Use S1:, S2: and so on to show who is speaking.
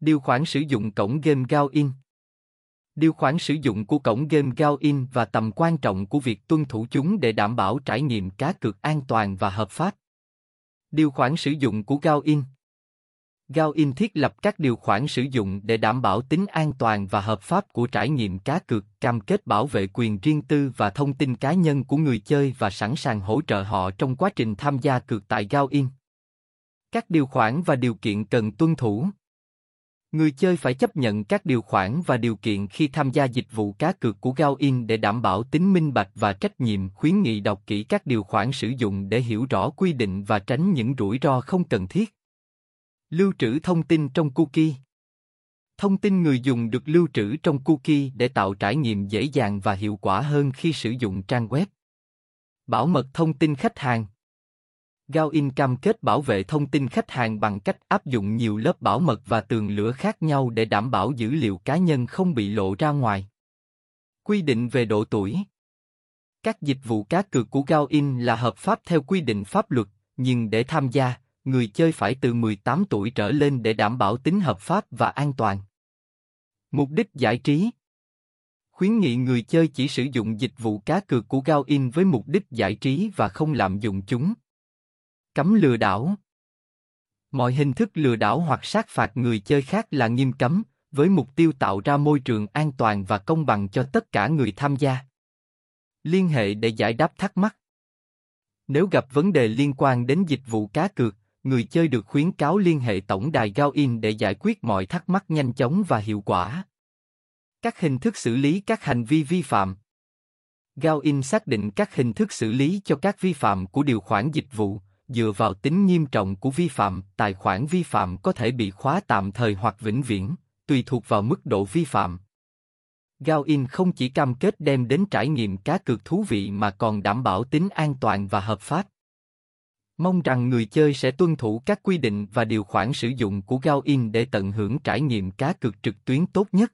S1: Điều khoản sử dụng cổng game Gao-in Điều khoản sử dụng của cổng game Gao-in và tầm quan trọng của việc tuân thủ chúng để đảm bảo trải nghiệm cá cược an toàn và hợp pháp. Điều khoản sử dụng của Gao-in Gao-in thiết lập các điều khoản sử dụng để đảm bảo tính an toàn và hợp pháp của trải nghiệm cá cược, cam kết bảo vệ quyền riêng tư và thông tin cá nhân của người chơi và sẵn sàng hỗ trợ họ trong quá trình tham gia cược tại Gao-in. Các điều khoản và điều kiện cần tuân thủ Người chơi phải chấp nhận các điều khoản và điều kiện khi tham gia dịch vụ cá cược của Gao-in để đảm bảo tính minh bạch và trách nhiệm, khuyến nghị đọc kỹ các điều khoản sử dụng để hiểu rõ quy định và tránh những rủi ro không cần thiết. Lưu trữ thông tin trong cookie Thông tin người dùng được lưu trữ trong cookie để tạo trải nghiệm dễ dàng và hiệu quả hơn khi sử dụng trang web. Bảo mật thông tin khách hàng Gaoin cam kết bảo vệ thông tin khách hàng bằng cách áp dụng nhiều lớp bảo mật và tường lửa khác nhau để đảm bảo dữ liệu cá nhân không bị lộ ra ngoài. Quy định về độ tuổi Các dịch vụ cá cược của Gaoin là hợp pháp theo quy định pháp luật, nhưng để tham gia, người chơi phải từ 18 tuổi trở lên để đảm bảo tính hợp pháp và an toàn. Mục đích giải trí Khuyến nghị người chơi chỉ sử dụng dịch vụ cá cược của Gaoin với mục đích giải trí và không lạm dụng chúng. Cấm lừa đảo Mọi hình thức lừa đảo hoặc sát phạt người chơi khác là nghiêm cấm, với mục tiêu tạo ra môi trường an toàn và công bằng cho tất cả người tham gia. Liên hệ để giải đáp thắc mắc. Nếu gặp vấn đề liên quan đến dịch vụ cá cược, người chơi được khuyến cáo liên hệ tổng đài Gaoin để giải quyết mọi thắc mắc nhanh chóng và hiệu quả. Các hình thức xử lý các hành vi vi phạm Gaoin xác định các hình thức xử lý cho các vi phạm của điều khoản dịch vụ, dựa vào tính nghiêm trọng của vi phạm, tài khoản vi phạm có thể bị khóa tạm thời hoặc vĩnh viễn, tùy thuộc vào mức độ vi phạm. Gaoin không chỉ cam kết đem đến trải nghiệm cá cược thú vị mà còn đảm bảo tính an toàn và hợp pháp. Mong rằng người chơi sẽ tuân thủ các quy định và điều khoản sử dụng của Gaoin để tận hưởng trải nghiệm cá cược trực tuyến tốt nhất.